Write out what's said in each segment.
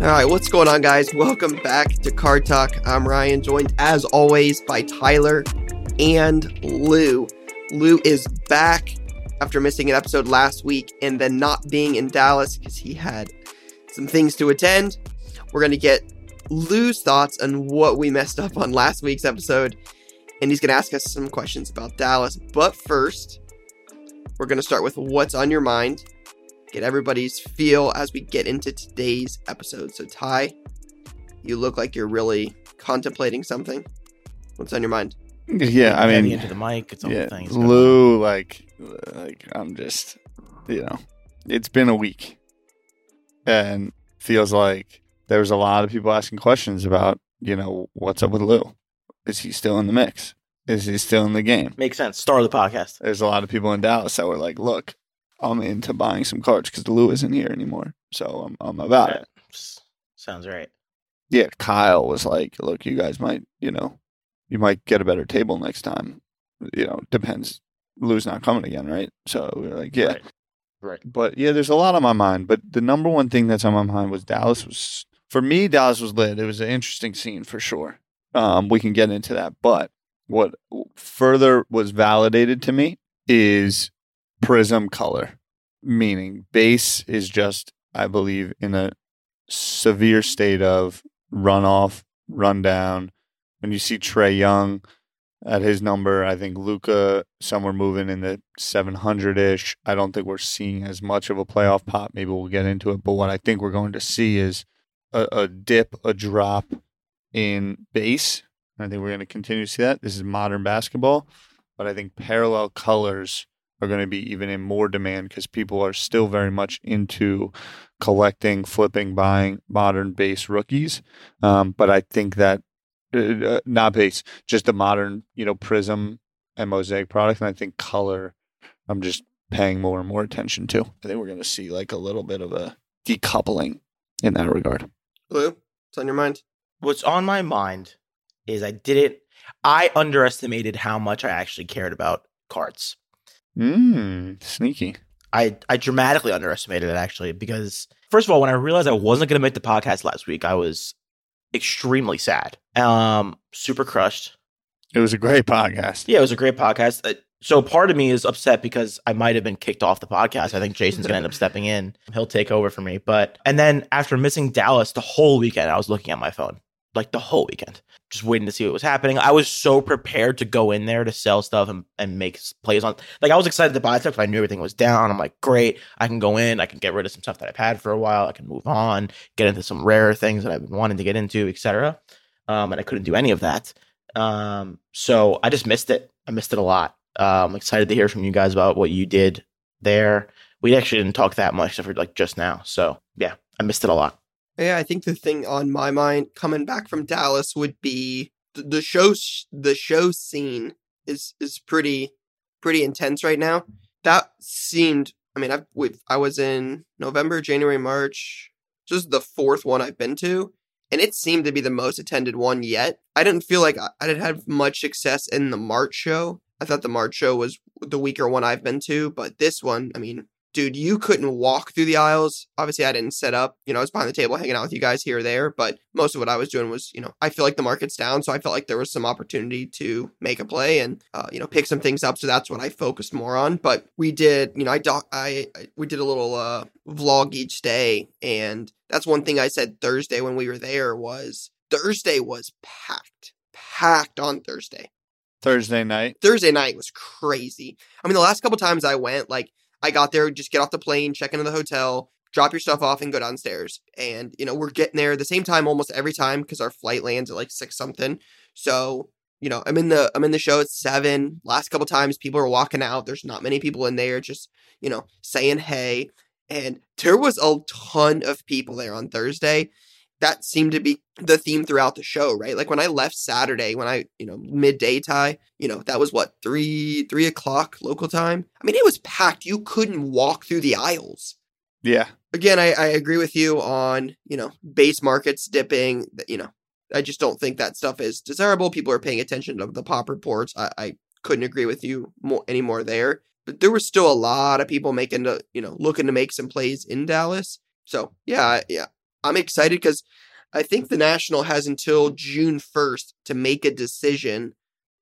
All right, what's going on, guys? Welcome back to Card Talk. I'm Ryan, joined as always by Tyler and Lou. Lou is back after missing an episode last week and then not being in Dallas because he had some things to attend. We're going to get Lou's thoughts on what we messed up on last week's episode, and he's going to ask us some questions about Dallas. But first, we're going to start with what's on your mind get everybody's feel as we get into today's episode. So, Ty, you look like you're really contemplating something. What's on your mind? Yeah, I mean, into the mic. It's all yeah, things. Lou, like, like I'm just, you know, it's been a week, and feels like there's a lot of people asking questions about, you know, what's up with Lou? Is he still in the mix? Is he still in the game? Makes sense. Start of the podcast. There's a lot of people in Dallas that were like, look, I'm into buying some cards because the Lou isn't here anymore. So I'm, I'm about Yeah, it. Sounds right. Yeah, Kyle was like, look, you guys might, you know, you might get a better table next time. You know, depends. Lou's not coming again, right? So we are like, yeah. Right. Right. But yeah, there's a lot on my mind. But the number one thing that's on my mind was Dallas was, for me, Dallas was lit. It was an interesting scene for sure. Um, we can get into that. But what further was validated to me is prism color, meaning base is just, I believe, in a severe state of runoff, rundown. When you see Trae Young at his number, I think Luka somewhere moving in the 700 ish. I don't think we're seeing as much of a playoff pop. Maybe we'll get into it. But what I think we're going to see is a, a dip, a drop in base. I think we're going to continue to see that. This is modern basketball. But I think parallel colors are going to be even in more demand because people are still very much into collecting, flipping, buying modern base rookies. Um, but I think that uh, uh, not base, just the modern, you know, prism and mosaic product. And I think color, I'm just paying more and more attention to. I think we're going to see like a little bit of a decoupling in that regard. Lou, what's on your mind? What's on my mind is I didn't. I underestimated how much I actually cared about cards. Mm, sneaky. I I dramatically underestimated it actually because first of all, when I realized I wasn't going to make the podcast last week, I was extremely sad. Um, super crushed. It was a great podcast. Yeah, it was a great podcast. Uh, so part of me is upset because I might have been kicked off the podcast. I think Jason's going to end up stepping in. He'll take over for me. But and then after missing Dallas the whole weekend, I was looking at my phone like the whole weekend, just waiting to see what was happening. I was so prepared to go in there to sell stuff and, and make plays on. Like I was excited to buy stuff. 'cause I knew everything was down. I'm like, great, I can go in. I can get rid of some stuff that I've had for a while. I can move on, get into some rarer things that I've been wanting to get into, etc. Um, and I couldn't do any of that. Um, so I just missed it. I missed it a lot. Uh, I'm excited to hear from you guys about what you did there. We actually didn't talk that much except for like just now. So yeah, I missed it a lot. Yeah, I think the thing on my mind coming back from Dallas would be the, the show. sh- The show scene is is pretty pretty intense right now. That seemed. I mean, I've we've, I was in November, January, March. Is the fourth one I've been to, and it seemed to be the most attended one yet. I didn't feel like I, I didn't have much success in the March show. I thought the March show was the weaker one I've been to, but this one, I mean, dude, you couldn't walk through the aisles. Obviously, I didn't set up. You know, I was behind the table hanging out with you guys here or there, but most of what I was doing was, you know, I feel like the market's down, so I felt like there was some opportunity to make a play and, uh, you know, pick some things up. So that's what I focused more on. But we did, you know, I doc, I, I we did a little uh, vlog each day, and that's one thing I said Thursday when we were there was Thursday was packed, packed on Thursday. Thursday night. Thursday night was crazy. I mean, the last couple times I went, like I got there, just get off the plane, check into the hotel, drop your stuff off, and go downstairs. And you know, we're getting there the same time almost every time because our flight lands at like six something. So you know, I'm in the I'm in the show at seven. Last couple times, people are walking out. There's not many people in there, just you know, saying hey. And there was a ton of people there on Thursday. That seemed to be the theme throughout the show, right? Like when I left Saturday, when I, you know, midday tie, you know, that was what, three, three o'clock local time? I mean, it was packed. You couldn't walk through the aisles. Yeah. Again, I, I agree with you on, you know, base markets dipping, you know, I just don't think that stuff is desirable. People are paying attention to the pop reports. I, I couldn't agree with you more anymore there. But there were still a lot of people making to, you know, looking to make some plays in Dallas. So yeah, yeah, I'm excited because I think the National has until June 1st to make a decision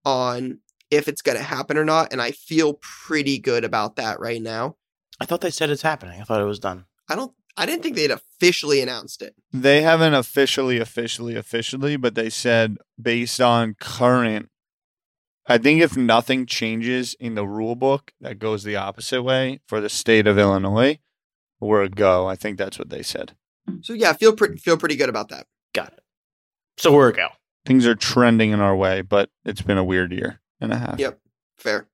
on if it's going to happen or not. And I feel pretty good about that right now. I thought they said it's happening. I thought it was done. I don't, I didn't think they'd officially announced it. They haven't officially, officially, officially, but they said based on current. I think if nothing changes in the rule book that goes the opposite way for the state of Illinois, we're a go. I think that's what they said. Um, so yeah, feel pretty, feel pretty good about that. Got it. So we're a go. Things are trending in our way, but it's been a weird year and a half. Yep. Fair.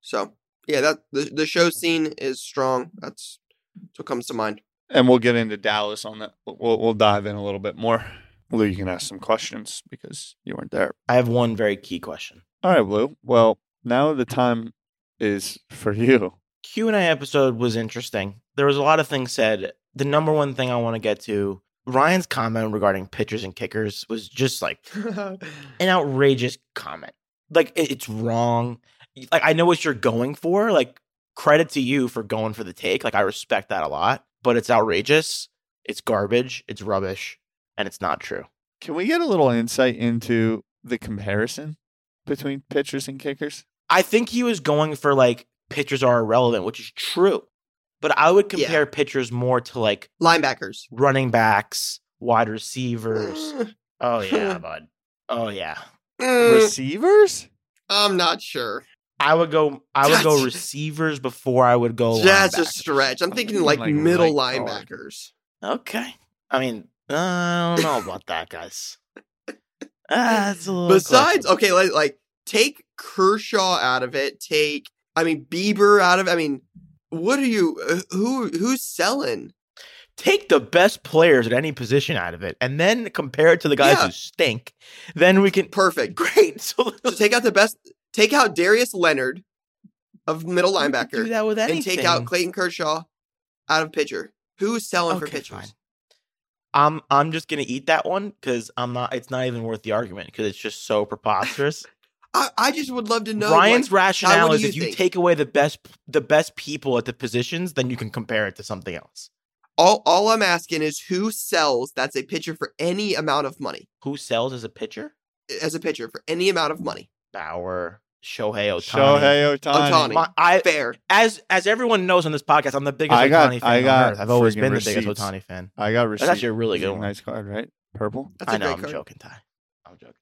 So yeah, that the, the show scene is strong. That's, that's what comes to mind. And we'll get into Dallas on that. We'll we'll dive in a little bit more. Lou, you can ask some questions because you weren't there. I have one very key question. All right, Lou. Well, now the time is for you. Q and A episode was interesting. There was a lot of things said. The number one thing I want to get to Ryan's comment regarding pitchers and kickers was just like an outrageous comment. Like it- it's wrong. Like I know what you're going for. Like credit to you for going for the take. Like I respect that a lot. But it's outrageous. It's garbage. It's rubbish, and it's not true. Can we get a little insight into the comparison between pitchers and kickers? I think he was going for like pitchers are irrelevant, which is true. But I would Yeah. compare pitchers more to like Linebackers. running backs, wide receivers. Oh yeah, bud. Oh yeah. Mm, Receivers? I'm not sure. I would go. I would go receivers before I would go. That's a stretch. I'm I'm thinking thinking like, like middle right guard. linebackers. Okay. I mean, I don't know about that, guys. Ah, That's a little. Besides, questionable. okay, like, like take Kershaw out of it. Take, I mean, Bieber out of. I mean, what are you? uh, Who who's selling? take the best players at any position out of it, and then compare it to the guys Yeah. who stink. Then we can. Perfect. Great. So, So take out the best. Take out Darius Leonard of middle linebacker. do that with anything. and take out Clayton Kershaw out of pitcher. Who's selling for Okay, pitchers? fine. I'm I'm just gonna eat that one because I'm not. It's not even worth the argument because it's just so preposterous. I, I just would love to know. Ryan's like, rationale what is do you if you think? take away the best the best people at the positions, then you can compare it to something else. all all I'm asking is who sells that's a pitcher for any amount of money Who sells as a pitcher? as a pitcher for any amount of money. Bauer, Shohei Ohtani. Shohei Otani. Ohtani. My- I Fair. as as everyone knows on this podcast, I'm the biggest I got- Ohtani fan I on got earth. I've always friggin' been the biggest receipts. Ohtani fan. I got receipts. That's actually a really good one. Nice card, right? Purple. That's a I know, great I'm card. joking, Ty. I'm joking.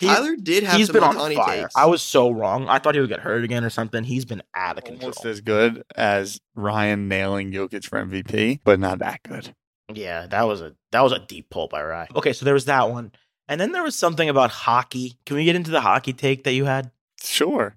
He- Tyler did have he's some been on fire. takes. I was so wrong. I thought he would get hurt again or something. He's been out of control. Almost as good as Ryan nailing Jokic for MVP, but not that good. Yeah, that was a that was a deep pull by Ryan. Okay, so there was that one, and then there was something about hockey. Can we get into the hockey take that you had? Sure.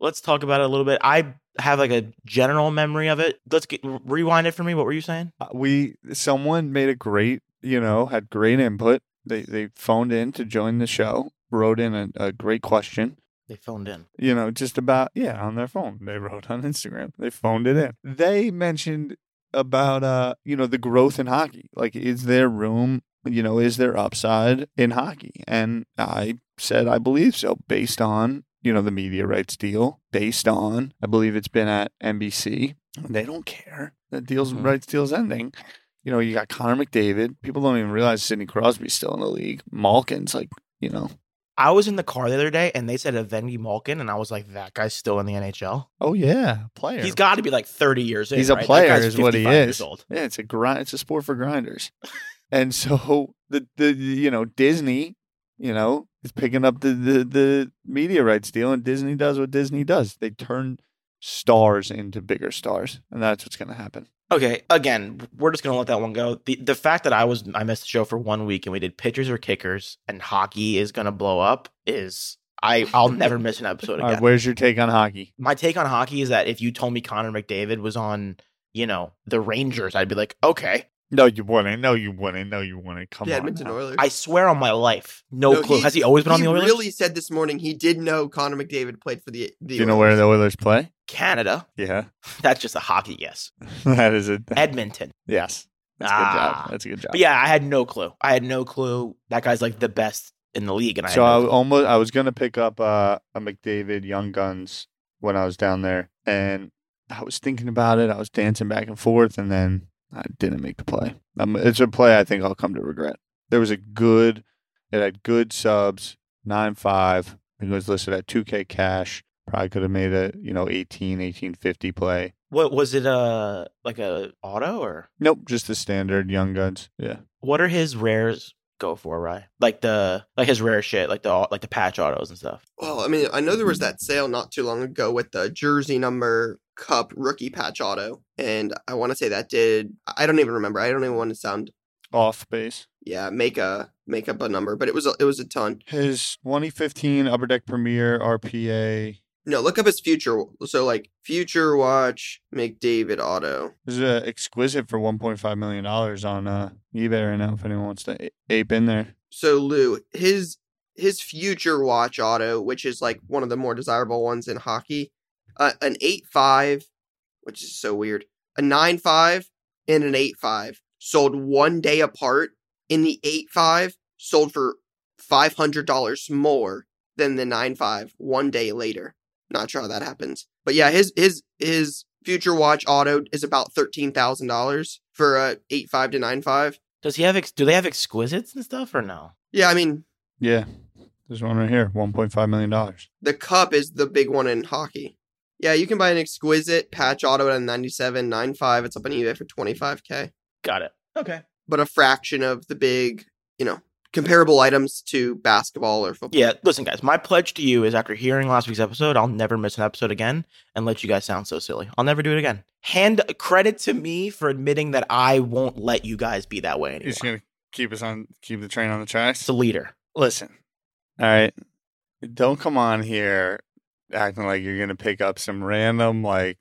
Let's talk about it a little bit. I have like a general memory of it. Let's get rewind it for me. What were you saying? Uh, We someone made a great, you know, had great input. They they phoned in to join the show, wrote in a, a great question. They phoned in. you know, just about yeah, on their phone. They wrote on Instagram. They phoned it in. They mentioned about uh, you know, the growth in hockey. Like is there room, you know, is there upside in hockey? And I said I believe so based on, you know, the media rights deal, based on I believe it's been at NBC. They don't care. The deal's Mhm. rights deal's ending. You know, you got Connor McDavid. People don't even realize Sidney Crosby's still in the league. Malkin's like, you know, I was in the car the other day, and they said Evgeny Malkin, and I was like, that guy's still in the NHL. oh yeah, player. He's got to be like thirty years in. He's a right? Player, is what he is. Old. Yeah, it's a grind. It's a sport for grinders. and so the the you know Disney, you know, is picking up the the the media rights deal, and Disney does what Disney does. They turn stars into bigger stars, and that's what's going to happen. Okay, again, we're just gonna let that one go. The the fact that I was I missed the show for one week and we did pitchers or kickers and hockey is gonna blow up is I I'll never miss an episode again. right, where's your take on hockey? My take on hockey is that if you told me Connor McDavid was on, you know, the Rangers, I'd be like, okay. No, you wouldn't. No, you wouldn't. No, you wouldn't. Come the on. Edmonton. Oilers. I swear on my life, no, No, clue. he- Has he always been on the Oilers? He really said this morning he did know Connor McDavid played for the. the Do you know where the Oilers play? Canada. Yeah, That's just a hockey guess. that is it. Edmonton. Yes, that's a good Ah. job. That's a good job. But yeah, I had no clue. I had no clue. That guy's like the best in the league, and I So had I no clue. almost I was gonna pick up uh, a McDavid Young Guns when I was down there, and I was thinking about it. I was dancing back and forth, and then I didn't make the play. Um, it's a play I think I'll come to regret. There was a good, it had good subs, nine five. It was listed at two K cash. Probably could have made a you know 18, 1850 play. what was it? Uh, like a auto or Nope, just the standard Young Guns. Yeah. what are his rares go for? Right, like the like his rare shit, like the like the patch autos and stuff. Well, I mean, I know there was that sale not too long ago with the jersey number cup rookie patch auto, and I want to say that did. I don't even remember. I don't even want to sound. Off base. Yeah, make a make up a number, but it was a, it was a ton. His 2015 Upper Deck Premier RPA No, look up his future. So like future watch McDavid auto. This is uh, exquisite for 1.5 million dollars on uh, eBay right now. If anyone wants to ape in there, So Lou, his his future watch auto, which is like one of the more desirable ones in hockey, uh, an eight five, which is so weird, a nine five and an eight five sold one day apart. In the eight five sold for five hundred dollars more than the nine five one day later. Not sure how that happens, but yeah, his his his future watch auto is about thirteen thousand dollars for a eight five to nine five. Does he have? Ex- do they have exquisites and stuff or no? Yeah, I mean yeah, there's one right here, 1.5 million dollars. the cup is the big one in hockey. Yeah, you can buy an exquisite patch auto at a 97, 95. It's up on eBay for 25k. Got it. Okay. But a fraction of the big, you know, comparable items to basketball or football. Yeah, listen, guys. My pledge to you is after hearing last week's episode, I'll never miss an episode again and let you guys sound so silly. I'll never do it again. Hand credit to me for admitting that I won't let you guys be that way anymore. He's gonna keep us on, keep the train on the track. It's tracks. a leader. Listen, all right, don't come on here acting like you're gonna pick up some random like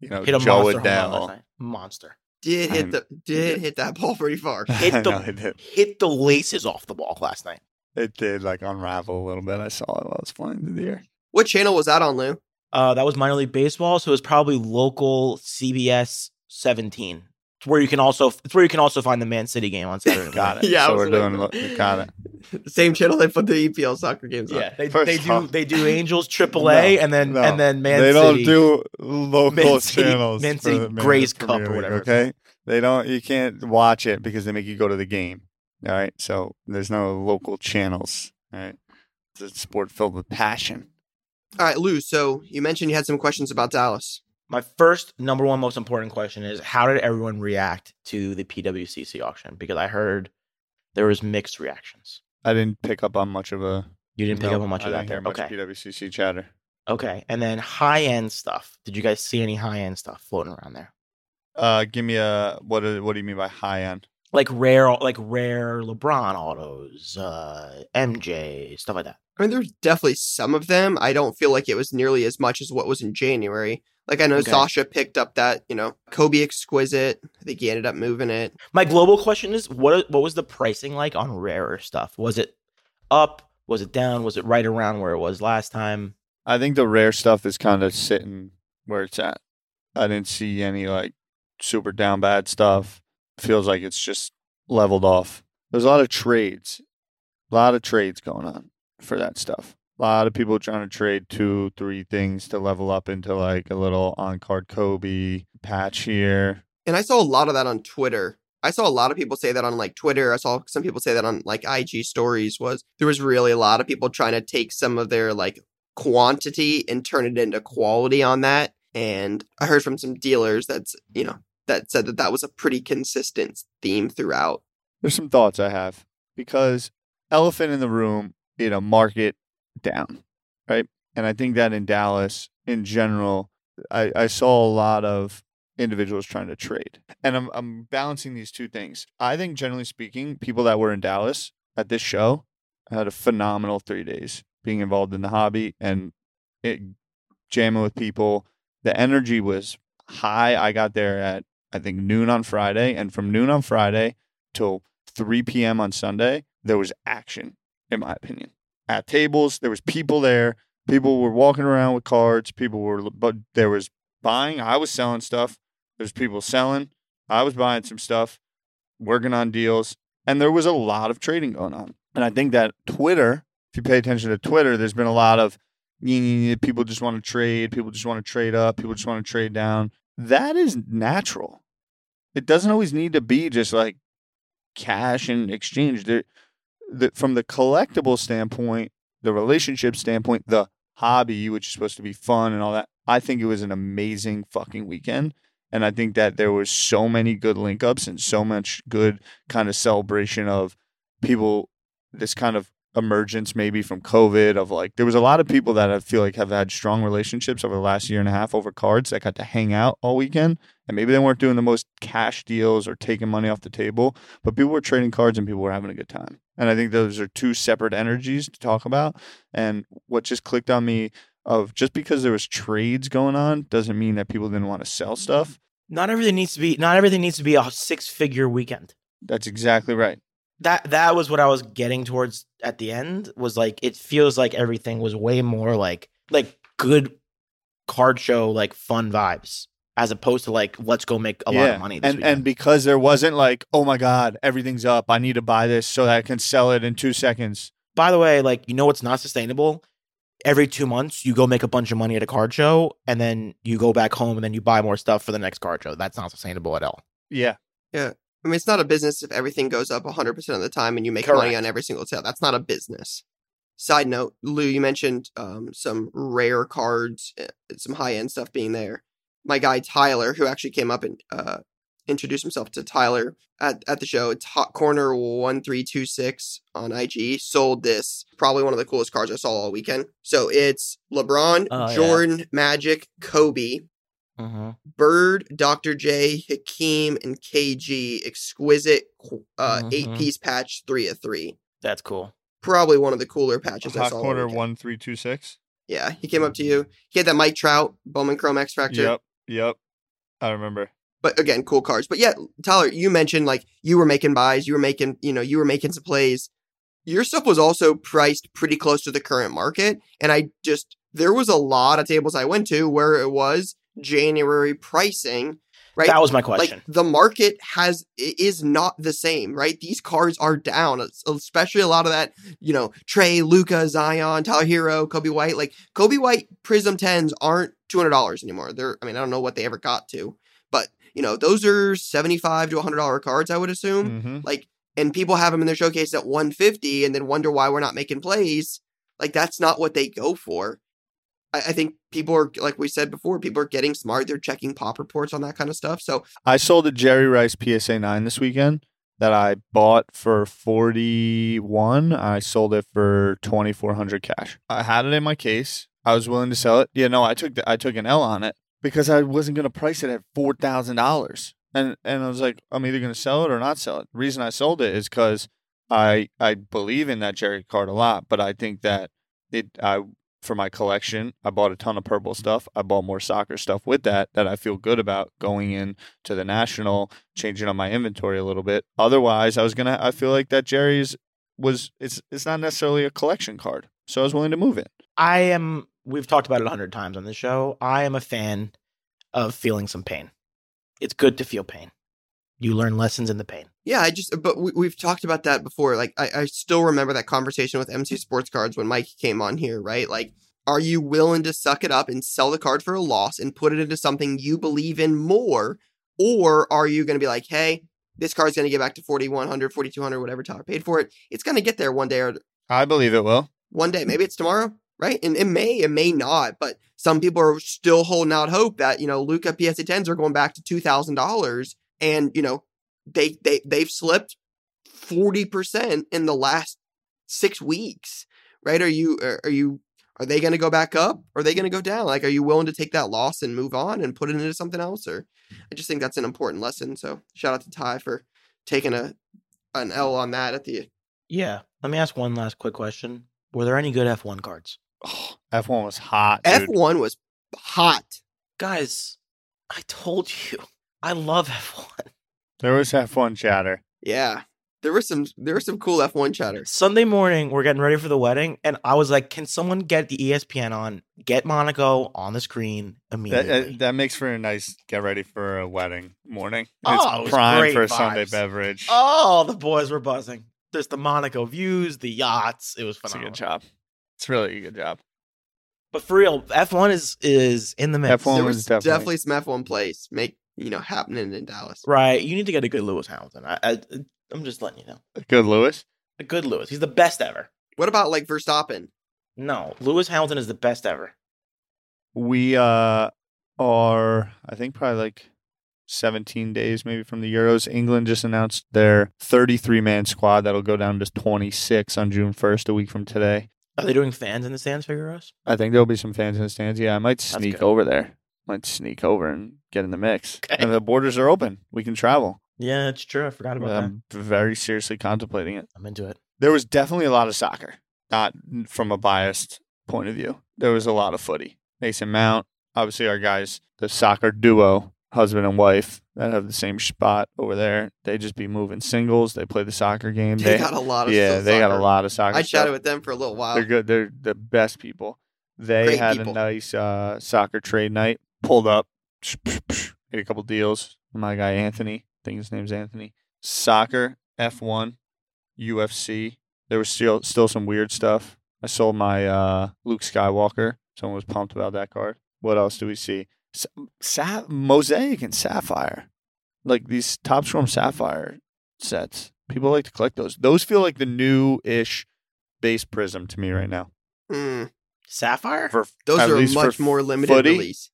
you know Hit a Joe monster home run last Adele. night. Monster. Did I'm- hit the did hit that ball pretty far. Hit the- know did. Hit the laces off the ball last night. It did like unravel a little bit. I saw it while I was flying through the air. What channel was that on, Lou? Uh, that was minor league baseball, so it was probably local CBS 17. It's where you can also it's where you can also find the Man City game on Saturday. Got it. Yeah, so we're doing. waiting. Got it. The same channel they put the EPL soccer games on. Yeah, they, First they do off- they do Angels AAA No, and then no. and then Man they City. They don't do local Man City- channels. Man City the Grays Cup or whatever Okay, they don't. You can't watch it because they make you go to the game. All right, so there's no local channels. All right, it's a sport filled with passion. All right, Lou. So you mentioned you had some questions about Dallas. My first number one most important question is how did everyone react to the PWCC auction? Because I heard there was mixed reactions. I didn't pick up on much of a. You didn't pick no, up on much I of that didn't hear there. much Okay. PWCC chatter. Okay. And then high end stuff. Did you guys see any high end stuff floating around there? Uh, give me a what? do- What do you mean by high end? Like rare like rare LeBron autos, uh MJ, stuff like that. I mean, there's definitely some of them. I don't feel like it was nearly as much as what was in January. Like I know Okay. Sasha picked up that, you know, Kobe Exquisite. I think he ended up moving it. My global question is what what was the pricing like on rarer stuff? Was it up? Was it down? Was it right around where it was last time? I think the rare stuff is kind of sitting where it's at. I didn't see any like super down bad stuff. Feels like it's just leveled off. There's a lot of trades, a lot of trades going on for that stuff. A lot of people trying to trade two, three things to level up into like a little on card Kobe patch here. And I saw a lot of that on Twitter. I saw a lot of people say that on like Twitter. I saw some people say that on like IG stories was there was really a lot of people trying to take some of their like quantity and turn it into quality on that. And I heard from some dealers that's, you know, that said that that was a pretty consistent theme throughout. There's some thoughts I have because elephant in the room, you know, market down, right? And I think that in Dallas, in general, I, I saw a lot of individuals trying to trade. And I'm I'm balancing these two things. I think generally speaking, people that were in Dallas at this show had a phenomenal three days being involved in the hobby and it, jamming with people. The energy was high. I got there at I think noon on Friday, and from noon on Friday till 3 p.m. on Sunday, there was action, in my opinion. At tables, there was people there. People were walking around with cards. People were, but there was buying. I was selling stuff. There's people selling. I was buying some stuff, working on deals, and there was a lot of trading going on. And I think that Twitter, if you pay attention to Twitter, there's been a lot of people just want to trade, people just want to trade up, people just want to trade down. That is natural. It doesn't always need to be just like cash and exchange. There, the, from the collectible standpoint, the relationship standpoint, the hobby, which is supposed to be fun and all that, I think it was an amazing fucking weekend. And I think that there was so many good link ups and so much good kind of celebration of people, this kind of emergence maybe from COVID of like there was a lot of people that I feel like have had strong relationships over the last year and a half over cards that got to hang out all weekend. And maybe they weren't doing the most cash deals or taking money off the table, but people were trading cards and people were having a good time. And I think those are two separate energies to talk about. And what just clicked on me of just because there was trades going on doesn't mean that people didn't want to sell stuff. Not everything needs to be not everything needs to be a six figure weekend. That's exactly right. That that was what I was getting towards at the end was like it feels like everything was way more like like good card show like fun vibes as opposed to like let's go make a yeah. lot of money and weekend. and because there wasn't like oh my god everything's up I need to buy this so that I can sell it in 2 seconds. By the way, like you know what's not sustainable? Every 2 months you go make a bunch of money at a card show and then you go back home and then you buy more stuff for the next card show. That's not sustainable at all. Yeah. Yeah. I mean, it's not a business if everything goes up 100% of the time and you make Correct. money on every single sale. That's not a business. Side note, Lou, you mentioned um, some rare cards, eh, some high end stuff being there. My guy Tyler, who actually came up and uh, introduced himself to Tyler at, at the show, it's Hot Corner 1326 on IG, sold this. Probably one of the coolest cards I saw all weekend. So it's LeBron, oh, Jordan, yeah. Magic, Kobe, uh-huh. Bird, Dr. J, Hakeem, and KG. Exquisite uh, uh-huh. eight piece patch, three of three. That's cool. Probably one of the cooler patches Hot I saw. Quarter one three two six. Yeah, he came up to you. He had that Mike Trout Bowman Chrome X Factor. Yep, yep. I remember. But again, cool cards. But yeah, Tyler, you mentioned like you were making buys, you were making, you know, you were making some plays. Your stuff was also priced pretty close to the current market, and I just there was a lot of tables I went to where it was January pricing, right? That was my question. Like the market has is not the same, right? These cards are down, especially a lot of that, you know, Trey, Luka, Zion, Tyler Herro, Coby White. Like Coby White Prism 10s aren't $200 anymore. They're I mean, I don't know what they ever got to, but you know, those are 75 to $100 cards, I would assume. Mm-hmm. Like and people have them in their showcase at 150 and then wonder why we're not making plays. Like that's not what they go for. I, I think people are like we said before, people are getting smart. They're checking pop reports on that kind of stuff. So I sold a Jerry Rice PSA nine this weekend that I bought for 41. I sold it for 2400 cash. I had it in my case. I was willing to sell it. Yeah, no, I took the, I took an L on it because I wasn't going to price it at $4,000. And and I was like, I'm either going to sell it or not sell it. The reason I sold it is cuz I I believe in that Jerry card a lot, but I think that it I for my collection. I bought a ton of purple stuff. I bought more soccer stuff with that that I feel good about going in to the national, changing on my inventory a little bit. Otherwise, I was gonna. I feel like that Jerry's was it's it's not necessarily a collection card, so I was willing to move it. I am. We've talked about it a hundred times on the show. I am a fan of feeling some pain. It's good to feel pain. You learn lessons in the pain. Yeah, I just, but we, have talked about that before. Like, I, I still remember that conversation with MC Sports Cards when Mike came on here, right? Like, are you willing to suck it up and sell the card for a loss and put it into something you believe in more? Or are you going to be like, hey, this card's going to get back to 4100 4200 whatever Tyler paid for it. It's going to get there one day or I believe it will. One day. Maybe it's tomorrow, right? And it may, it may not, but some people are still holding out hope that, you know, Luka PSA 10s are going back to $2,000 and, you know, they they they've slipped 40% in the last 6 weeks. Right? Are you are you are they going to go back up? Are they going to go down? Like, are you willing to take that loss and move on and put it into something else? Or I just think that's an important lesson. So shout out to Ty for taking a an L on that at the. Yeah. Let me ask one last quick question. Were there any good F1 cards? Oh, F1 was hot. Dude. F1 was hot. Guys, I told you I love F1. There was F1 chatter. Yeah. There was some there was some cool F1 chatter. Sunday morning, we're getting ready for the wedding, and I was like, "Can someone get the ESPN on? Get Monaco on the screen That, uh, immediately." that, that makes for a nice get ready for a wedding morning. Oh, it's it was prime great for a Sunday beverage. oh, the boys were buzzing. There's the Monaco views, the yachts. It was it's a phenomenal. good job. It's really a good job. But for real, F1 is is in the mix. F1 there was was definitely- definitely, some F1 plays make you know happening in Dallas. Right. You need to get a good Lewis Hamilton. I, I I'm just letting you know. Good Lewis. A good Lewis. He's the best ever. What about like Verstappen? No, Lewis Hamilton is the best ever. We uh are I think probably like 17 days maybe from the Euros. England just announced their 33 man squad that'll go down to 26 on June 1st, a week from today. Are they doing fans in the stands, Figueroa? I think there'll be some fans in the stands. Yeah, I might sneak good. over there. Might sneak over and get in the mix. Okay. And the borders are open. We can travel. Yeah, it's true. I forgot about that. I'm very seriously contemplating it. I'm into it. There was definitely a lot of soccer, not from a biased point of view. There was a lot of footy. Mason Mount, obviously our guys, the soccer duo, husband and wife that have the same spot over there. They just be moving singles. They play the soccer game. They, got a lot of yeah, they got a soccer. lot of soccer. I stuff. chatted with them for a little while. They're good. They're the best people. They Great had people. a nice uh, soccer trade night. Pulled up, made a couple deals. My guy Anthony, I think his name's Anthony. Soccer, F one, UFC. There was still still some weird stuff. I sold my uh, Luke Skywalker. Someone was pumped about that card. What else do we see? Sa- Sa- Mosaic and Sapphire, like these Top Storm Sapphire sets. People like to collect those. Those feel like the new-ish base prism to me right now. Mm, Sapphire? For those are much more limited footy, release.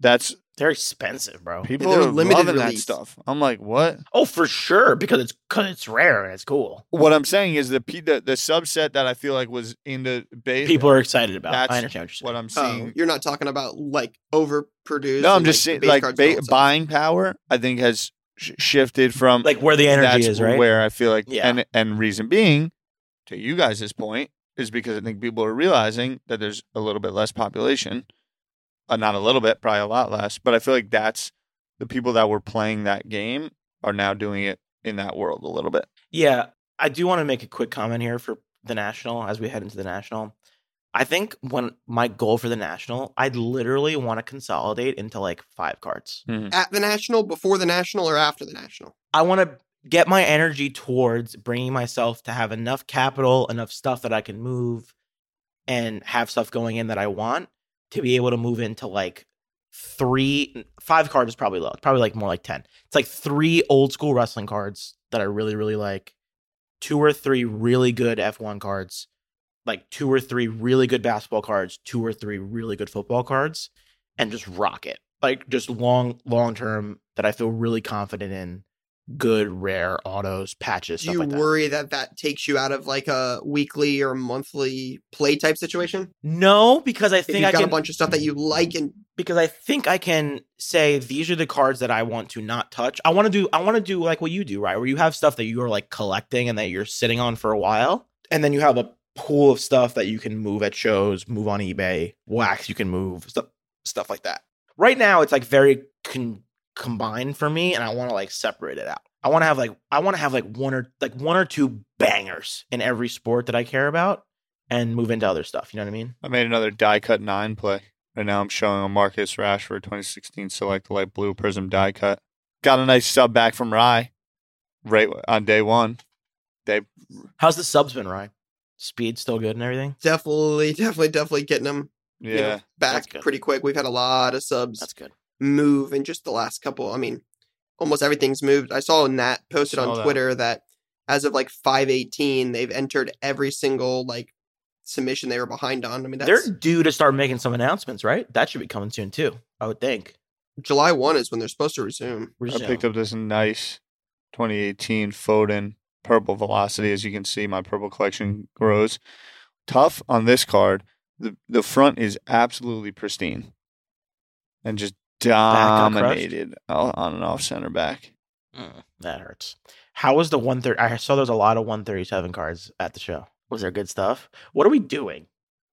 That's They're expensive, bro. people they're are limited loving that release. stuff. I'm like, what? Oh, for sure, because it's cause it's rare and it's cool. What I'm saying is the pe- the, the subset that I feel like was in the base. People are excited about. That's I understand what you're saying. what I'm Oh, seeing. you're not talking about like overproduced. no, I'm and, just like, saying, base like cards ba- don't sell. buying power. I think has sh- shifted from like where the energy that's is, right? Where I feel like, Yeah. and and reason being, to you guys' point, is because I think people are realizing that there's a little bit less population. Uh, not a little bit, probably a lot less. But I feel like that's the people that were playing that game are now doing it in that world a little bit. Yeah, I do want to make a quick comment here for the national as we head into the national. I think when my goal for the national, I'd literally want to consolidate into like five cards. at the national, before the national, or after the national. I want to get my energy towards bringing myself to have enough capital, enough stuff that I can move and have stuff going in that I want to be able to move into like three, five cards is probably low. It's probably like more like 10. It's like three old school wrestling cards that I really, really like, two or three really good F1 cards, like two or three really good basketball cards, two or three really good football cards, and just rock it. Like just long, long term that I feel really confident in good rare autos patches Do you like that. worry that that takes you out of like a weekly or monthly play type situation? no because i think i got can a bunch of stuff that you like and because i think i can say these are the cards that i want to not touch i want to do i want to do like what you do right where you have stuff that you are like collecting and that you're sitting on for a while and then you have a pool of stuff that you can move at shows move on ebay wax you can move stuff stuff like that right now it's like very con- combined for me and i want to like separate it out i want to have like i want to have like one or like one or two bangers in every sport that i care about and move into other stuff you know what i mean I made another die cut nine play. And now I'm showing a Marcus Rashford 2016 Select Light Blue Prism die cut. Got a nice sub back from Rye right on day one. They How's the subs been, Ryan? Speed still good and everything? definitely, definitely, definitely getting them yeah. you know, back pretty quick. We've had a lot of subs That's good. Move in just the last couple. I mean, almost everything's moved. I saw Nat posted Saw on that. Twitter that as of like 518, they've entered every single like submission they were behind on. I mean, that's They're due to start making some announcements, right? That should be coming soon too. I would think. July 1 is when they're supposed to resume. Resume. I picked up this nice 2018 Foden purple velocity. As you can see, my purple collection grows. Tough on this card. The the front is absolutely pristine, and just got crushed? Dominated on and off center back. Mm, that hurts. How was the one thirty? I saw there was a lot of one thirty seven cards at the show. Was there good stuff? What are we doing?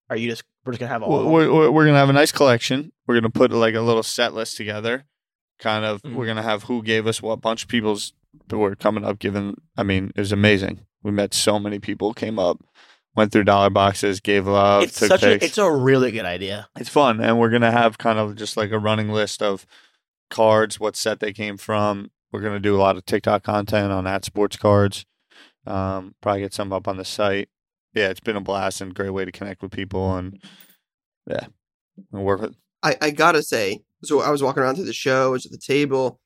Are you just we're just gonna have all? We're, we're, we're gonna have a nice collection. We're gonna put like a little set list together kind of Mhm. we're gonna have who gave us what bunch of people's that were coming up Given, I mean, it was amazing. We met so many people, came up, went through dollar boxes, gave love, it's took such pics. a it's a really good idea. it's fun and we're gonna have kind of just like a running list of cards what set they came from we're gonna do a lot of tiktok content on that sports cards um, probably get some up on the site yeah it's been a blast and great way to connect with people and yeah and work with I, I gotta say, so I was walking around to the show, I was at the table,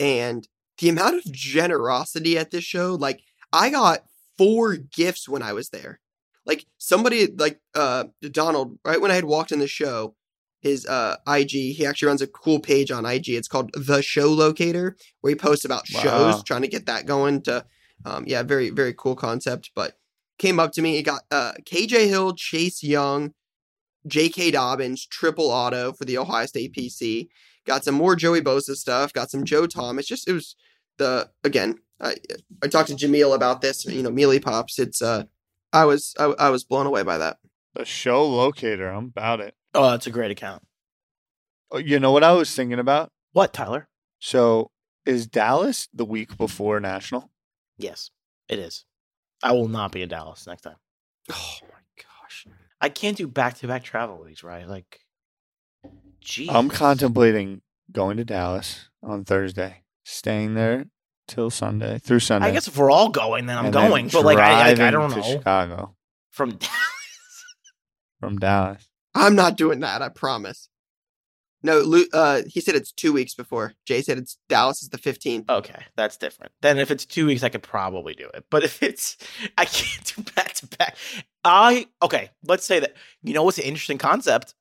and the amount of generosity at this show, like I got four gifts when I was there. Like somebody like uh Donald, right when I had walked in the show, his uh IG, he actually runs a cool page on IG. It's called The Show Locator, where he posts about Wow. shows, trying to get that going to um yeah, very, very cool concept. But came up to me, he got uh KJ Hill, Chase Young, J.K. Dobbins, triple auto for the Ohio State PC. Got some more Joey Bosa stuff. Got some Joe Thomas. Just it was the again. I I talked to Jameel about this. You know, Mealy Pops. It's uh, I was I, I was blown away by that. the show locator i'm about it Oh, that's a great account. Oh, you know what i was thinking about What, Tyler? so is dallas the week before national Yes, it is. I will not be in Dallas next time. Oh my gosh. I can't do back to back travel weeks, right? Like, geez. i'm contemplating going to dallas on thursday staying there till sunday through sunday I guess if we're all going, then I'm and then going. But like, I, like, I driving don't to know. Chicago From Dallas. from Dallas. I'm not doing that. I promise. No, uh, he said it's two weeks before. Jay said it's Dallas is the 15th. okay, that's different. Then if it's two weeks, I could probably do it. But if it's, I can't do back to back. I okay. Let's say that you know what's an interesting concept.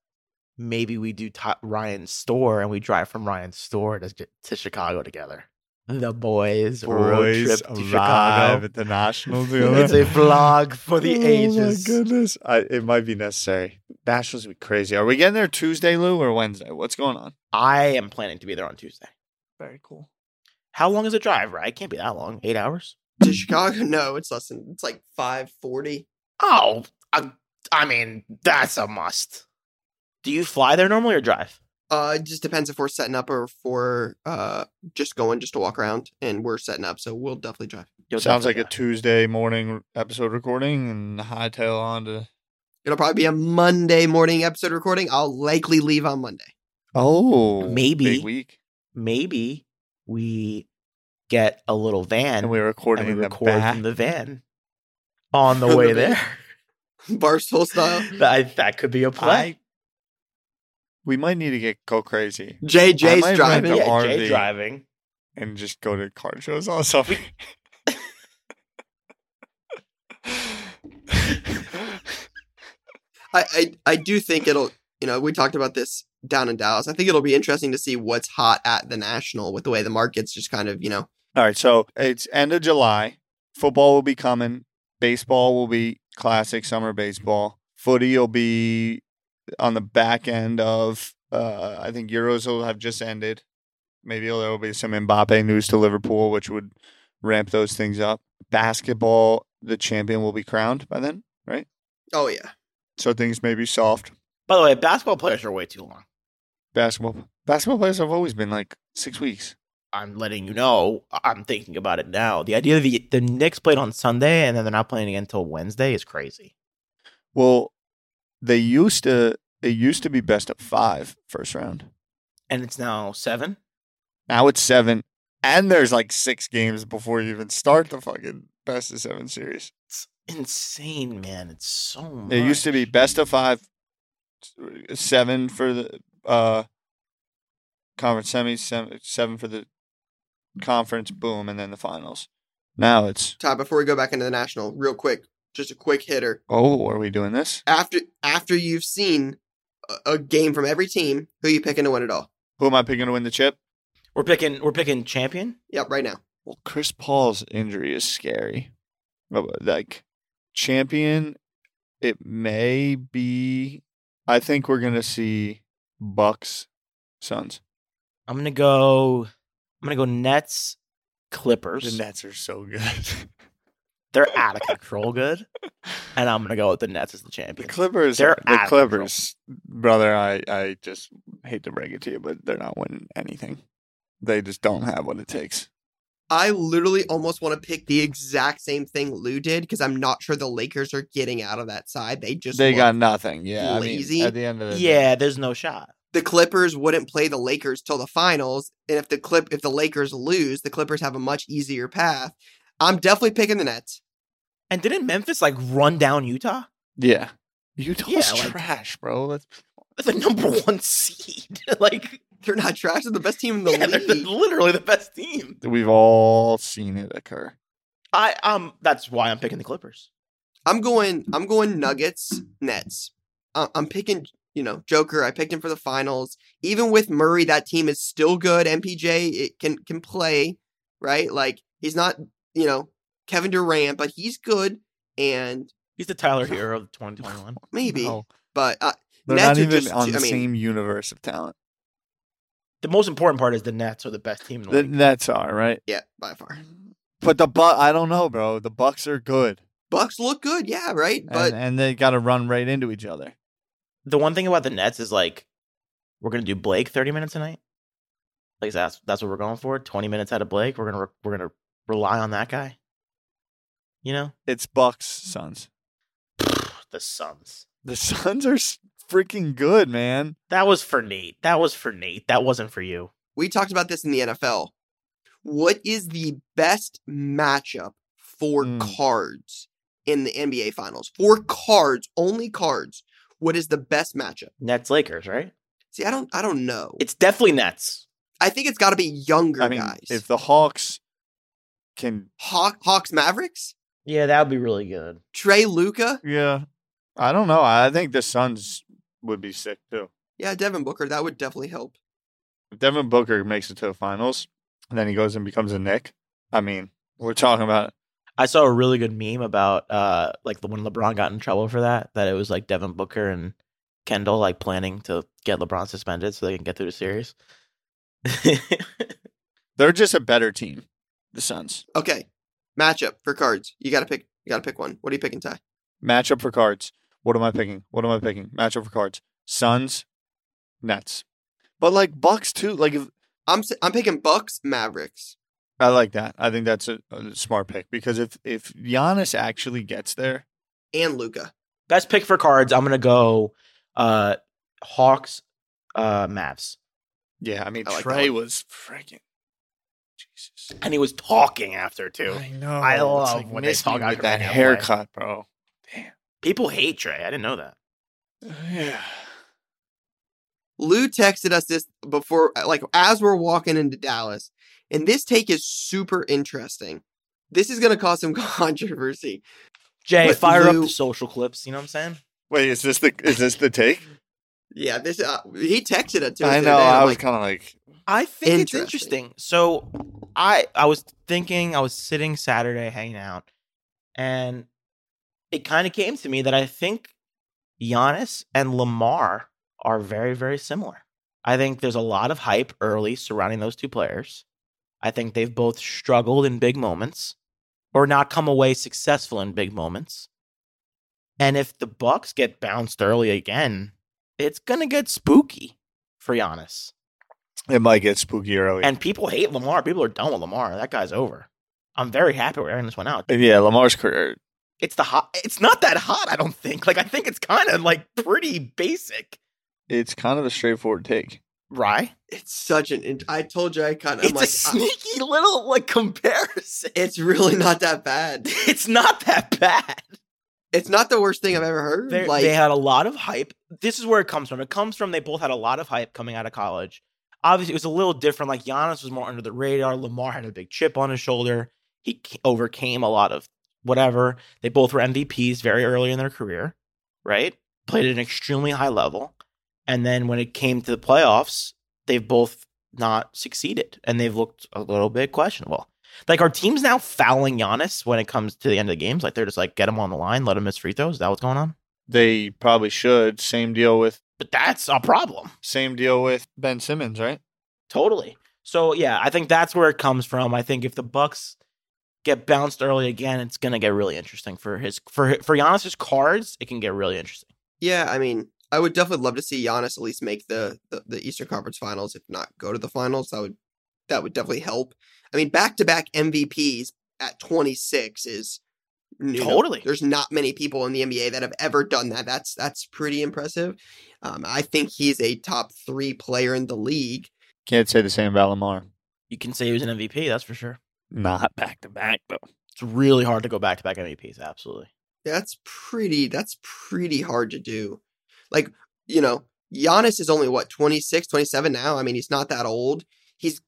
Maybe we do t- Ryan's store and we drive from Ryan's store to to Chicago together. The boys, road trip to Chicago. at the National It's a vlog for the ages. Oh my goodness, I, it might be necessary. Nationals would be crazy. Are we getting there Tuesday, Lou, or Wednesday? What's going on? I am planning to be there on Tuesday. Very cool. How long is the drive? Right, it can't be that long. Eight hours. To Chicago? No, it's less than, it's like 540. Oh, I, I mean that's a must. Do you fly there normally or drive? Uh, it just depends if we're setting up or if we're uh, just going just to walk around and we're setting up. So we'll definitely drive. You'll Sounds like definitely a drive. Tuesday morning episode recording and the hightail on to. It'll probably be a Monday morning episode recording. I'll likely leave on Monday. Oh, Maybe. big week, maybe we get a little van and we're recording and we in the record from the van on the From the way there. Barstool style. that that could be a play. I- we might need to get go crazy JJ's driving. rent yeah, the Jay driving. and just go to car shows all summer. I, I I do think it'll. You know, we talked about this down in Dallas. I think it'll be interesting to see what's hot at the national with the way the market's just kind of you know. All right, so it's end of July. Football will be coming. Baseball will be classic summer baseball. Footy will be on the back end of. Uh, I think Euros will have just ended. Maybe there will be some Mbappe news to Liverpool, which would ramp those things up. Basketball, the champion will be crowned by then, right? Oh yeah. So things may be soft. By the way, basketball players are way too long. Basketball, basketball players have always been like six weeks. I'm letting you know. I'm thinking about it now. The idea that the, the Knicks played on Sunday and then they're not playing again until Wednesday is crazy. Well, they used to. It used to be best of five first round. And it's now seven. Now it's seven, and there's like six games before you even start the fucking best of seven series. It's insane, man. It's so much. It used to be best of five, seven for the uh conference semis, seven, seven for the conference, boom, and then the finals. Now it's Todd, before we go back into the national, real quick, just a quick hitter. oh, are we doing this? After after you've seen a, a game from every team, who you picking to win it all? Who am I picking to win the chip? We're picking. We're picking champion. Yep, right now. Well, Chris Paul's injury is scary. Like champion, it may be. I think we're gonna see Bucks, Suns. I'm gonna go. I'm gonna go Nets, Clippers. The Nets are so good. They're out of control, good. And I'm gonna go with the Nets as the the champion. Clippers, They're the out of Clippers, brother. I I just hate to break it to you, but they're not winning anything. They just don't have what it takes. I literally almost want to pick the exact same thing Lou did because I'm not sure the Lakers are getting out of that side. They just They got nothing. Yeah, I lazy. mean, at the end of the day, Yeah, there's no shot. the Clippers wouldn't play the Lakers till the finals, and if the clip if the Lakers lose, the Clippers have a much easier path. I'm definitely picking the Nets. And didn't Memphis like run down Utah? yeah. Utah's Yeah, like- trash, bro. That's The number one seed. like They're not trash. They're the best team in the yeah, they're the- league. literally the best team. we've all seen it occur. I um that's why I'm picking the Clippers. I'm going. I'm going Nuggets, Nets. Uh, I'm picking. You know, Joker. I picked him for the finals. Even with Murray, that team is still good. MPJ it can can play, right? Like he's not. You know, Kevin Durant, but he's good. And He's the Tyler Herro of 2021. maybe, No, but uh, they're Nets not are even just on too- the I mean- same universe of talent. The most important part is the Nets are the best team in the The league. Nets are right, yeah, by far. but the Buck. I don't know, bro. The Bucks are good, Bucks look good, yeah, right. But and, and they got to run right into each other. The one thing about the Nets is like we're gonna do Blake 30 minutes a night. Like that's that's what we're going for. 20 minutes out of Blake. We're gonna we're gonna rely on that guy. You know It's Bucks Suns. the Suns. The Suns are s- freaking good, man. That was for Nate. That was for Nate. That wasn't for you. we talked about this in the NFL. What is the best matchup for Mm. cards in the NBA Finals? For cards, only cards. What is the best matchup? Nets Lakers, right? See, I don't, I don't know. It's definitely Nets. I think it's got to be younger I mean, guys. if the Hawks can, Hawk, Hawks, Mavericks, Yeah, that would be really good. Trae, Luka, yeah, I don't know. I think the Suns would be sick too. yeah, Devin Booker, that would definitely help. If Devin Booker makes it to the finals, and then he goes and becomes a Knick. I mean, we're talking about I saw a really good meme about uh like the when LeBron got in trouble for that, that it was like Devin Booker and Kendall like planning to get LeBron suspended so they can get through the series. they're just a better team. The Suns Okay, matchup for cards. You got to pick. You got to pick one. What are you picking, Ty? matchup for cards. What am I picking? What am I picking? Matchup for cards. Suns, Nets, but like Bucks too. Like if, I'm I'm picking Bucks, Mavericks. I like that. I think that's a, a smart pick because if if Giannis actually gets there, and Luka. Best pick for cards, I'm gonna go uh Hawks, uh Mavs. yeah. I mean, I like Trae was freaking Jesus. And he was talking after too. I know. I love like, when they miss me talk with after that making a play. haircut, bro. Damn. People hate Trae. I didn't know that. Yeah. Lou texted us this before, like as we're walking into Dallas, and this take is super interesting. This is going to cause some controversy. Jay, But fire Lou- up the social clips. You know what I'm saying? Wait, is this the is this the take? Yeah, this uh, he texted it to us. I know. other day, and I was like, kind of like, I think it's Interesting. interesting. So I I was thinking I was sitting Saturday hanging out and it kind of came to me that I think Giannis and Lamar are very very similar. I think there's a lot of hype early surrounding those two players. I think they've both struggled in big moments or not come away successful in big moments. And if the Bucks get bounced early again, it's going to get spooky for Giannis. It might get spooky early. And people hate Lamar. People are done with Lamar. That guy's over. I'm very happy we're airing this one out. Uh, yeah, Lamar's career. It's the hot. It's not that hot. I don't think. Like I think it's kind of like pretty basic. It's kind of a straightforward take. Right? it's such an. int- I told you I kind of. It's like, a sneaky little like comparison. It's really not that bad. It's not that bad. It's not the worst thing I've ever heard. Like they had a lot of hype. This is where it comes from. It comes from they both had a lot of hype coming out of college. Obviously, it was a little different. Like Giannis was more under the radar. Lamar had a big chip on his shoulder. He overcame a lot of whatever. They both were MVPs very early in their career, right? Played at an extremely high level. And then when it came to the playoffs, they've both not succeeded and they've looked a little bit questionable. Like, are teams now fouling Giannis when it comes to the end of the games? Like, they're just like, get him on the line, let him miss free throws. Is that what's going on? They probably should. Same deal with But that's a problem. same deal with Ben Simmons, right? Totally. So yeah, I think that's where it comes from. I think if the Bucks get bounced early again, it's gonna get really interesting for his for for Giannis's cards. It can get really interesting. yeah, I mean, I would definitely love to see Giannis at least make the, the the Eastern Conference Finals, if not go to the finals. That would that would definitely help. I mean, back to back MVPs at 26 is you know, Totally. there's not many people in the NBA that have ever done that. That's that's pretty impressive. Um, I think he's a top three player in the league. Can't say the same about Lamar. You can say he was an MVP, that's for sure. Not back to back though. It's really hard to go back to back MVPs, absolutely. That's pretty. That's pretty hard to do. Like you know, Giannis is only what 26, 27 now. I mean, he's not that old. He's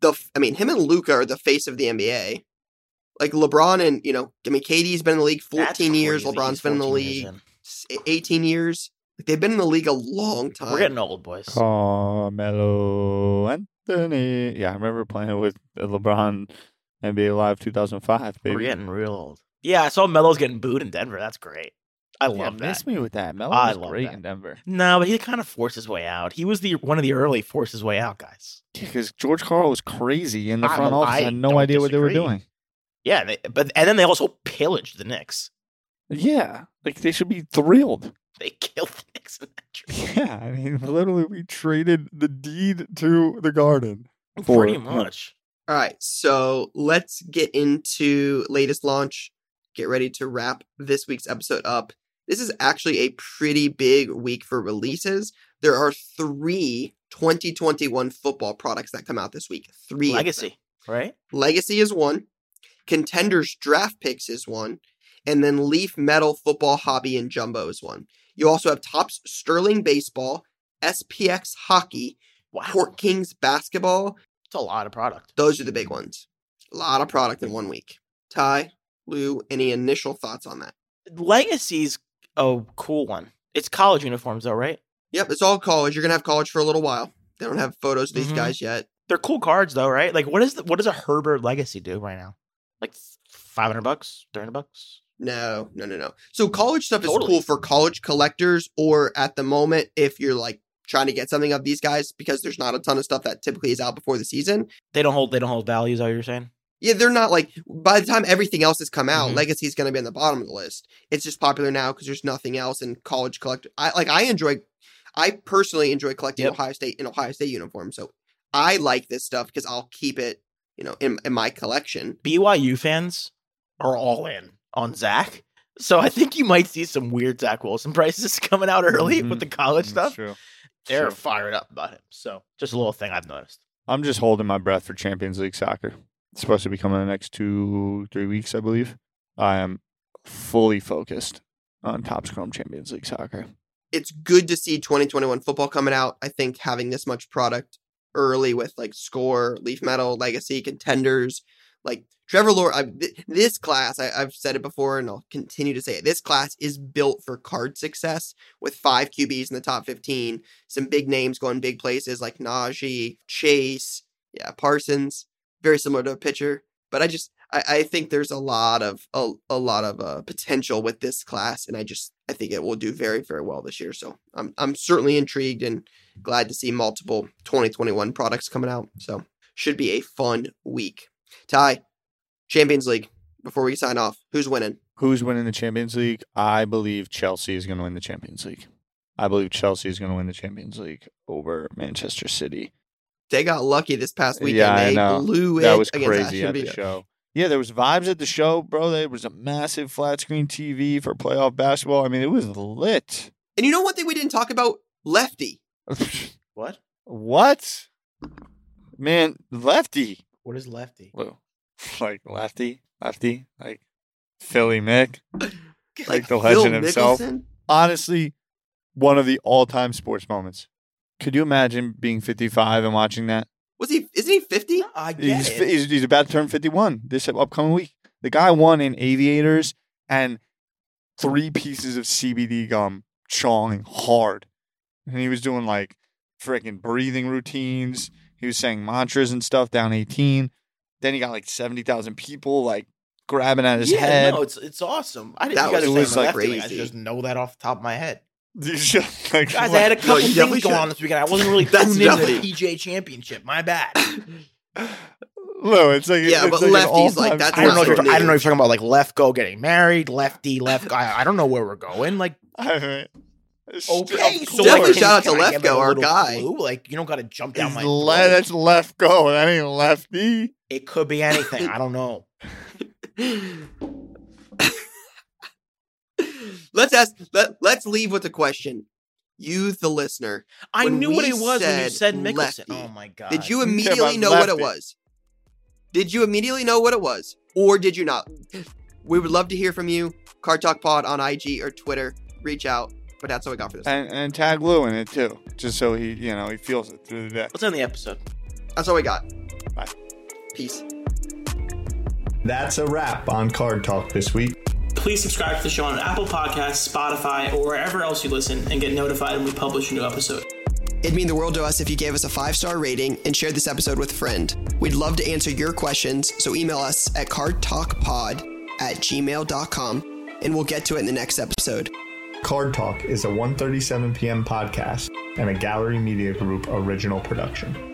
the. I mean, him and Luka are the face of the NBA. Like LeBron and you know, I mean, KD's been in the league fourteen years. crazy. LeBron's He's been in the league in. eighteen years. Like they've been in the league a long time. We're getting old, boys. Carmelo Anthony. Yeah, I remember playing with LeBron NBA Live 2005. Baby. We're getting real old. Yeah, I saw Melo's getting booed in Denver. That's great. I yeah, love that. miss me with that. Melo I was love great that. in Denver. No, but he kind of forced his way out. He was the one of the early forced his way out guys. Because George Karl was crazy in the I- front office. I I had no don't idea what they were doing. Yeah, they, but and then they also pillaged the Knicks. Yeah, like they should be thrilled. They killed the Knicks in that trade. Yeah, I mean, literally, we traded the deed to the garden. For Pretty it. much. All right, so let's get into latest launch. Get ready to wrap this week's episode up. This is actually a pretty big week for releases. There are three 2021 football products that come out this week. Three. Legacy, right? Legacy is one, Contenders Draft Picks is one, and then Leaf Metal Football Hobby and Jumbo is one. You also have Topps Sterling Baseball, SPX Hockey, Wow, Court Kings Basketball. it's a lot of product. Those are the big ones. A lot of product in one week. Ty, Lou, any initial thoughts on that? Legacy's a cool one. It's college uniforms though, right? Yep, it's all college. You're gonna have college for a little while. They don't have photos of these Mhm. guys yet. They're cool cards though, right? Like what is the, what does a Herbert Legacy do right now? Like five hundred bucks, three hundred bucks. No, no, no, no. So college stuff is cool for college collectors, or at the moment, if you're like trying to get something of these guys, because there's not a ton of stuff that typically is out before the season. They don't hold they don't hold values. Are you saying? Yeah, they're not like by the time everything else has come out, Mhm. Legacy is going to be on the bottom of the list. It's just popular now because there's nothing else in college collector. I like I enjoy, I personally enjoy collecting Yep. Ohio State in Ohio State uniform. So I like this stuff because I'll keep it, you know, in, in my collection. BYU fans are all in on Zach. So I think you might see some weird Zach Wilson prices coming out early Mhm. with the college That's stuff. true. They're True. fired up about him. So just a little thing I've noticed. I'm just holding my breath for Champions League soccer. It's supposed to be coming in the next two, three weeks, I believe. I am fully focused on Topps Chrome Champions League soccer. It's good to see 2021 football coming out. I think having this much product early with like Score, Leaf Metal, Legacy, Contenders, like Trevor Lawrence. Th- this class, I, I've said it before and I'll continue to say it. This class is built for card success with five QBs in the top 15, some big names going big places like Najee, Chase, yeah, Parsons, very similar to a pitcher. But I just, I, I think there's a lot of a, a lot of uh, potential with this class, and I just I think it will do very very well this year. So I'm I'm certainly intrigued and glad to see multiple 2021 products coming out. So should be a fun week. Ty, Champions League. Before we sign off, who's winning? Who's winning the Champions League? I believe Chelsea is going to win the Champions League. I believe Chelsea is going to win the Champions League over Manchester City. They got lucky this past weekend. Yeah, I they know. blew it That was against crazy at the show. Yeah, there was vibes at the show, bro. There was a massive flat screen TV for playoff basketball. I mean, it was lit. And you know what thing we didn't talk about? Lefty. What? what? Man, lefty. What is lefty? Like lefty, lefty, like Philly Mick. Like the Phil legend himself. Mickelson? Honestly, one of the all-time sports moments. Could you imagine being 55 and watching that? Was he? Isn't he 50? I get He's, it. he's, he's about to turn 51 this upcoming week. The guy won in aviators and three pieces of CBD gum chawing hard. And he was doing like freaking breathing routines. He was saying mantras and stuff down 18. Then he got like 70,000 people like grabbing at his yeah, head. no, it's it's awesome. I didn't. That was- was, like, lefty, I just know that off the top of my head. He's just, like, Guys, I had a couple you definitely things going should. on this weekend. I wasn't really That's tuned into the PGA Championship. My bad. No, it's like Yeah, it's but like an lefties, like, that's I don't know. If I don't know if you're talking about like Lefko getting married, lefty, left guy. I don't know where we're going. Like I mean, Okay, oh, so Definitely can- shout out to can I Lefko, our guy. clue? Like you don't got to jump down It's my. le- that's Lefko. That ain't lefty. It could be anything. I don't know. let's ask. Let, let's leave with a question. You, the listener, I knew what it was when you said said Mickelson. lefty, Oh my god! did you immediately but know what it was? Did you immediately know what it was, or did you not? We would love to hear from you. Card Talk Pod on IG or Twitter. Reach out. But that's what we got for this. And, and tag Lou in it too, just so he, you know, he feels it through the day. Let's end the episode. That's all we got. Bye. Peace. That's a wrap on Card Talk this week. Please subscribe to the show on Apple Podcasts, Spotify, or wherever else you listen and get notified when we publish a new episode. It'd mean the world to us if you gave us a five star rating and shared this episode with a friend. We'd love to answer your questions, so email us at cardtalkpod at gmail.com and we'll get to it in the next episode. Card Talk is a 1:37 p.m. podcast and a Gallery Media Group original production.